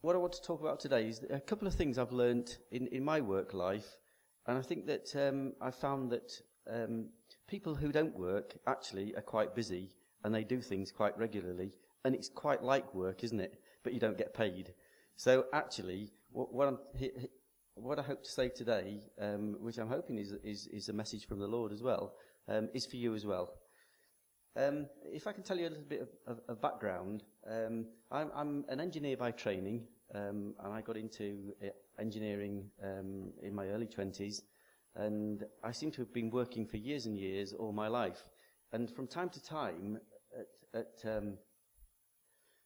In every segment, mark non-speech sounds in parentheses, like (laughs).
what I want to talk about today is a couple of things I've learned in, in my work life, and I think that um, I found that um, people who don't work actually are quite busy and they do things quite regularly, and it's quite like work, isn't it? But you don't get paid. So actually, what, what, what i hope to say today, um, which I'm hoping is, is, is, a message from the Lord as well, um, is for you as well. Um, if I can tell you a little bit of, of, of background, um, I'm, I'm, an engineer by training, um, and I got into uh, engineering um, in my early 20s, and I seem to have been working for years and years all my life. And from time to time, at, at um,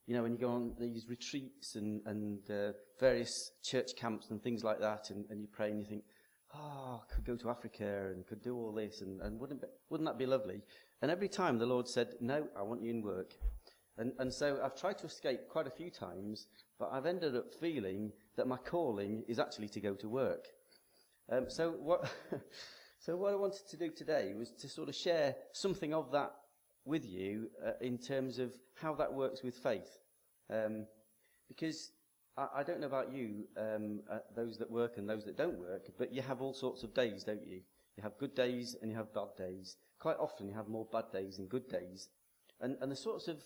you know, when you go on these retreats and, and uh, various church camps and things like that, and, and you pray and you think, oh, I could go to Africa and could do all this, and, and wouldn't, be, wouldn't that be lovely? And every time the Lord said, no, I want you in work. And, and so I've tried to escape quite a few times, but I've ended up feeling that my calling is actually to go to work. Um, so what, (laughs) so what I wanted to do today was to sort of share something of that with you uh, in terms of how that works with faith. Um, because I, I, don't know about you, um, uh, those that work and those that don't work, but you have all sorts of days, don't you? You have good days and you have bad days. Quite often you have more bad days than good days. And, and the sorts of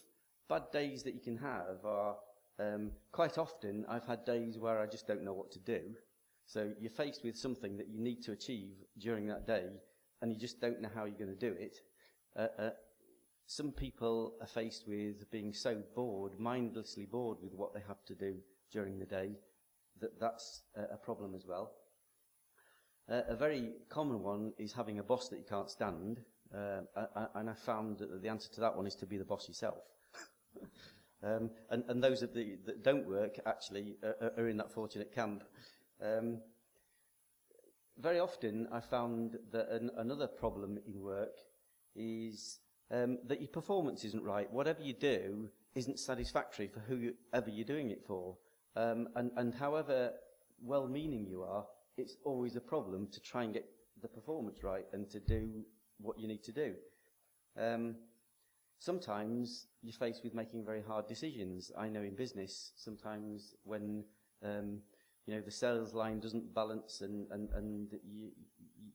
bad days that you can have are um, quite often I've had days where I just don't know what to do. So you're faced with something that you need to achieve during that day and you just don't know how you're going to do it. Uh, uh, some people are faced with being so bored, mindlessly bored with what they have to do during the day, that that's a, problem as well. Uh, a very common one is having a boss that you can't stand, uh, and I found that the answer to that one is to be the boss yourself. (laughs) um, and, and, those the, that don't work actually are, are, in that fortunate camp. Um, very often I found that an, another problem in work is um, that your performance isn't right. Whatever you do isn't satisfactory for whoever you're doing it for. Um, and, and however well-meaning you are, it's always a problem to try and get the performance right and to do what you need to do. Um, sometimes you're faced with making very hard decisions. I know in business, sometimes when um, you know the sales line doesn't balance and, and, and you,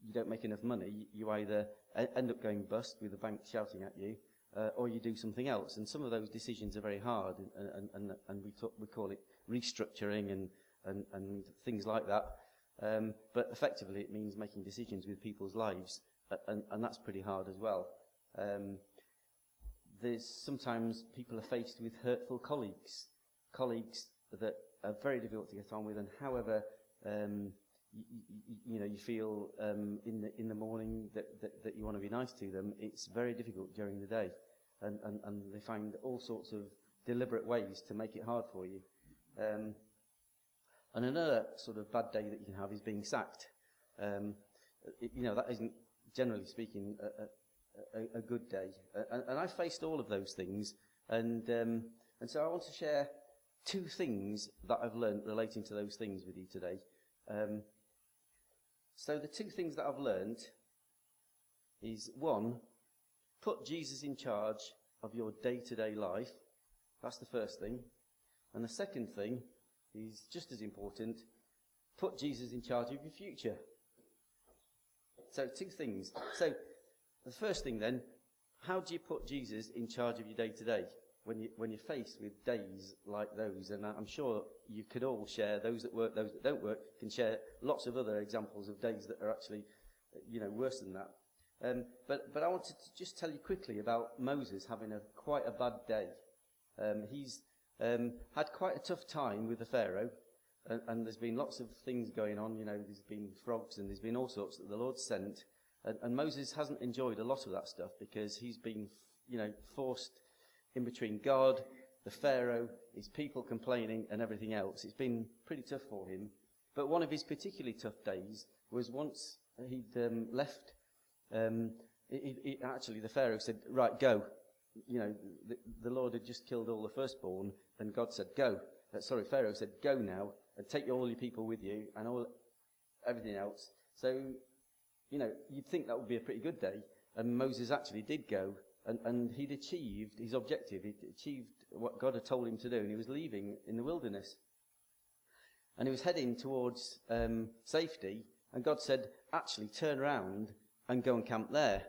you don't make enough money, you either end up going bust with the bank shouting at you, uh, or you do something else. And some of those decisions are very hard, and, and, and, and we, talk, we call it restructuring and, and, and things like that. Um, but effectively, it means making decisions with people's lives, and, and that's pretty hard as well. Um, there's sometimes people are faced with hurtful colleagues, colleagues that are very difficult to get on with, and however um, you, you, you, know, you feel um, in, the, in the morning that, that, that you want to be nice to them, it's very difficult during the day. And, and, and they find all sorts of deliberate ways to make it hard for you. Um, and another sort of bad day that you can have is being sacked. Um, it, you know, that isn't, generally speaking, a, a, a good day. And, and I faced all of those things. And, um, and so I want to share two things that I've learned relating to those things with you today. Um, so the two things that I've learned is one, put Jesus in charge of your day-to-day life. That's the first thing. And the second thing is just as important, put Jesus in charge of your future. So two things. So the first thing then, how do you put Jesus in charge of your day-to-day? when, you, when you're faced with days like those, and I'm sure you could all share, those that work, those that don't work, can share lots of other examples of days that are actually, you know, worse than that. Um, but, but I wanted to just tell you quickly about Moses having a quite a bad day. Um, he's um, had quite a tough time with the Pharaoh, and, and, there's been lots of things going on. You know, there's been frogs and there's been all sorts that the Lord sent, and, and Moses hasn't enjoyed a lot of that stuff because he's been, you know, forced in between God, the Pharaoh, his people complaining, and everything else. It's been pretty tough for him. But one of his particularly tough days was once he'd um, left. Um, it, it, actually, the Pharaoh said, Right, go. You know, the, the, Lord had just killed all the firstborn, Then God said, Go. Uh, sorry, Pharaoh said, Go now, and take all your people with you, and all everything else. So, you know, you'd think that would be a pretty good day. And Moses actually did go, and, and he'd achieved his objective. He'd achieved what God had told him to do, and he was leaving in the wilderness. and he was heading towards um, safety, and God said, actually, turn around and go and camp there.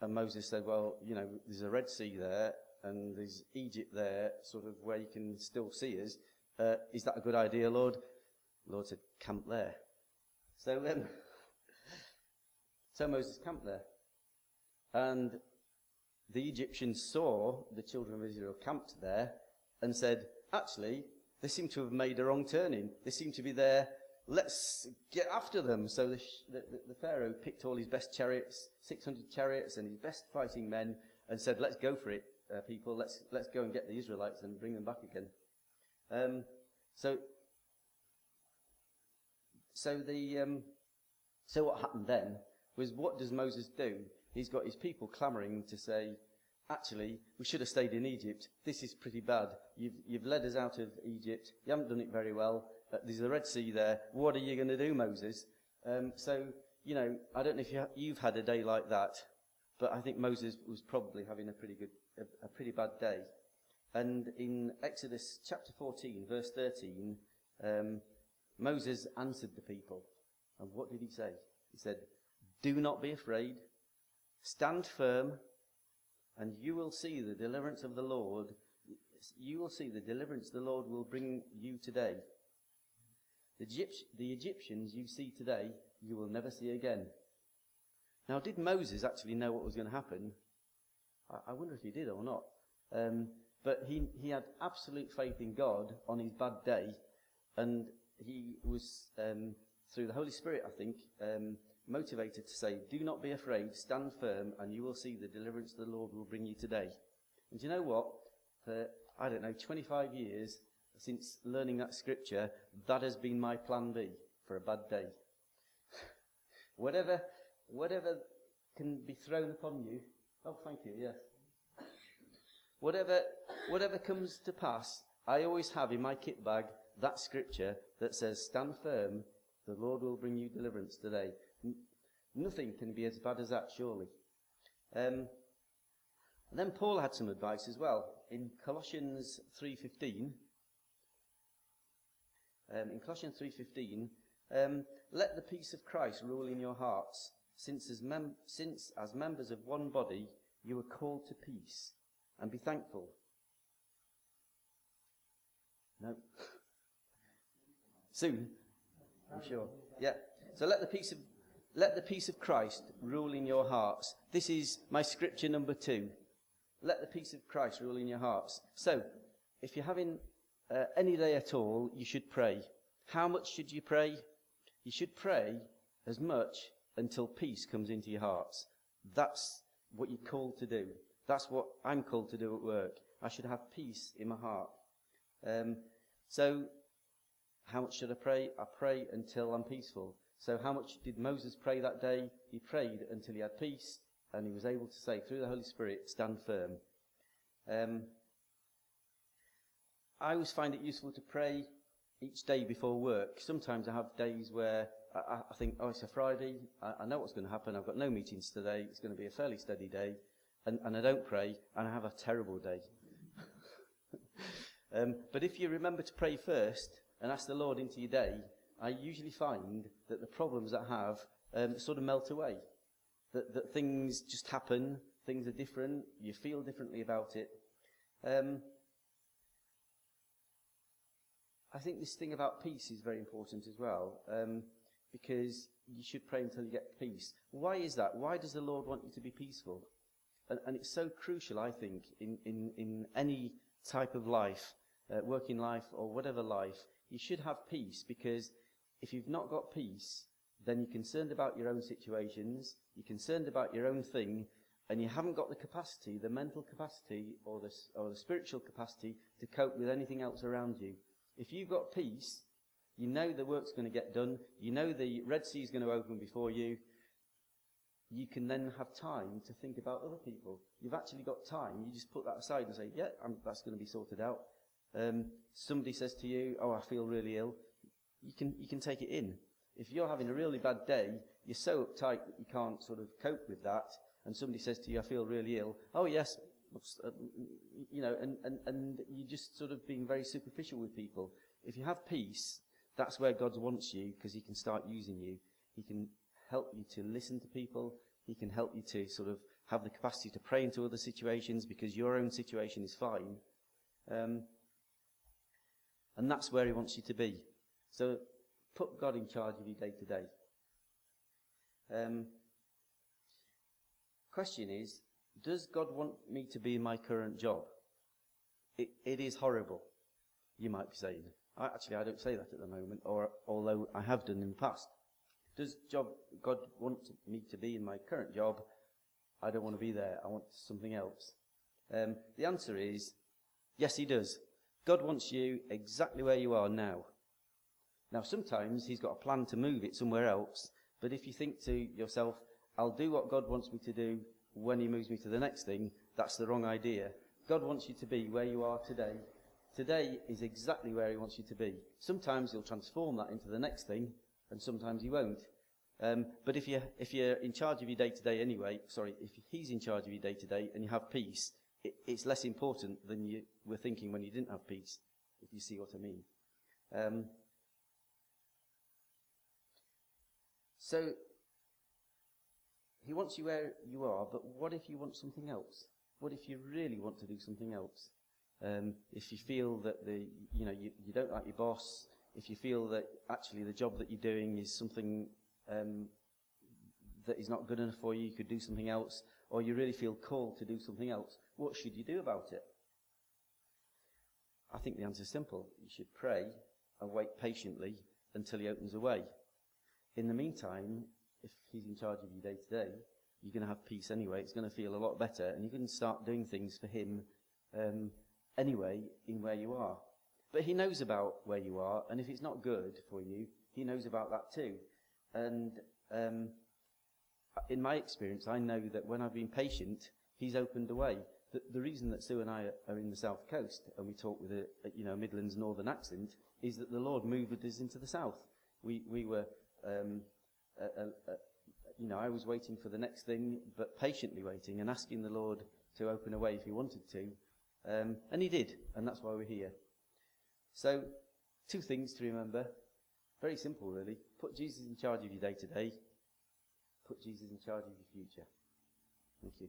And Moses said, well, you know, there's a Red Sea there, and there's Egypt there, sort of where you can still see us. Uh, is that a good idea, Lord? The Lord said, camp there. So then, (laughs) so Moses camped there. And the Egyptians saw the children of Israel camped there and said, actually, they seem to have made a wrong turning. They seem to be there. Let's get after them. So the, the, the Pharaoh picked all his best chariots, 600 chariots, and his best fighting men, and said, let's go for it, uh, people. Let's, let's go and get the Israelites and bring them back again. Um, so, so the, um, so what happened then was what does Moses do? He's got his people clamoring to say, actually, we should have stayed in Egypt. This is pretty bad. You've, you've led us out of Egypt. You haven't done it very well. There's the Red Sea there. What are you going to do, Moses? Um, so, you know, I don't know if you ha- you've had a day like that, but I think Moses was probably having a pretty good, a, a pretty bad day. And in Exodus chapter 14, verse 13, um, Moses answered the people. And what did he say? He said, Do not be afraid. Stand firm and you will see the deliverance of the Lord. You will see the deliverance the Lord will bring you today. The, Egypt- the Egyptians you see today, you will never see again. Now, did Moses actually know what was going to happen? I, I wonder if he did or not. Um, but he, he had absolute faith in God on his bad day, and he was, um, through the Holy Spirit, I think, um, motivated to say, Do not be afraid, stand firm, and you will see the deliverance the Lord will bring you today. And you know what? For, I don't know, 25 years since learning that scripture, that has been my plan B for a bad day. (laughs) whatever, whatever can be thrown upon you. Oh, thank you, yes. Whatever, whatever comes to pass, I always have in my kit bag that scripture that says, Stand firm, the Lord will bring you deliverance today. Nothing can be as bad as that, surely. Um, then Paul had some advice as well in Colossians 3:15. Um, in Colossians 3:15, um, let the peace of Christ rule in your hearts, since as, mem- since as members of one body you are called to peace, and be thankful. No. (laughs) Soon, I'm sure. Yeah. So let the peace of let the peace of Christ rule in your hearts. This is my scripture number two. Let the peace of Christ rule in your hearts. So, if you're having uh, any day at all, you should pray. How much should you pray? You should pray as much until peace comes into your hearts. That's what you're called to do. That's what I'm called to do at work. I should have peace in my heart. Um, so, how much should I pray? I pray until I'm peaceful. So how much did Moses pray that day? He prayed until he had peace and he was able to say through the Holy Spirit, stand firm. Um, I always find it useful to pray each day before work. Sometimes I have days where I, I think, oh, it's a Friday. I, I, know what's going to happen. I've got no meetings today. It's going to be a fairly steady day. And, and I don't pray and I have a terrible day. (laughs) um, but if you remember to pray first and ask the Lord into your day, I usually find that the problems I have um, sort of melt away. That, that things just happen, things are different, you feel differently about it. Um, I think this thing about peace is very important as well, um, because you should pray until you get peace. Why is that? Why does the Lord want you to be peaceful? And, and it's so crucial, I think, in, in, in any type of life, uh, working life or whatever life, you should have peace because if you've not got peace, then you're concerned about your own situations, you're concerned about your own thing, and you haven't got the capacity, the mental capacity or the, or the spiritual capacity to cope with anything else around you. If you've got peace, you know the work's going to get done, you know the Red Sea is going to open before you, you can then have time to think about other people. You've actually got time. You just put that aside and say, yeah, I'm, that's going to be sorted out. Um, somebody says to you, oh, I feel really ill you can, you can take it in. If you're having a really bad day, you're so uptight that you can't sort of cope with that, and somebody says to you, I feel really ill, oh yes, you know, and, and, and you're just sort of being very superficial with people. If you have peace, that's where God wants you because He can start using you. He can help you to listen to people. He can help you to sort of have the capacity to pray into other situations because your own situation is fine. Um, and that's where He wants you to be. So put God in charge of your day to day. Um, question is, does God want me to be in my current job? It, it is horrible, you might be saying. I, actually, I don't say that at the moment, or although I have done in the past. Does job, God want me to be in my current job? I don't want to be there. I want something else. Um, the answer is yes, He does. God wants you exactly where you are now. Now, sometimes He's got a plan to move it somewhere else, but if you think to yourself, I'll do what God wants me to do when He moves me to the next thing, that's the wrong idea. God wants you to be where you are today. Today is exactly where He wants you to be. Sometimes He'll transform that into the next thing, and sometimes He won't. Um, but if you're, if you're in charge of your day to day anyway, sorry, if He's in charge of your day to day and you have peace, it, it's less important than you were thinking when you didn't have peace, if you see what I mean. Um, so he wants you where you are, but what if you want something else? What if you really want to do something else? Um, if you feel that the, you know, you, you don't like your boss, if you feel that actually the job that you're doing is something um, that is not good enough for you, you could do something else, or you really feel called to do something else, what should you do about it? I think the answer is simple. You should pray and wait patiently until he opens a way. In the meantime, if he's in charge of your day to day, you're going to have peace anyway. It's going to feel a lot better, and you can start doing things for him um, anyway in where you are. But he knows about where you are, and if it's not good for you, he knows about that too. And um, in my experience, I know that when I've been patient, he's opened a way. The, the reason that Sue and I are in the south coast and we talk with a, a you know Midlands northern accent is that the Lord moved us into the south. We we were um, Uh, uh, uh, you know, I was waiting for the next thing, but patiently waiting and asking the Lord to open a way if He wanted to. Um, and He did, and that's why we're here. So, two things to remember. Very simple, really. Put Jesus in charge of your day to day. Put Jesus in charge of your future. Thank you.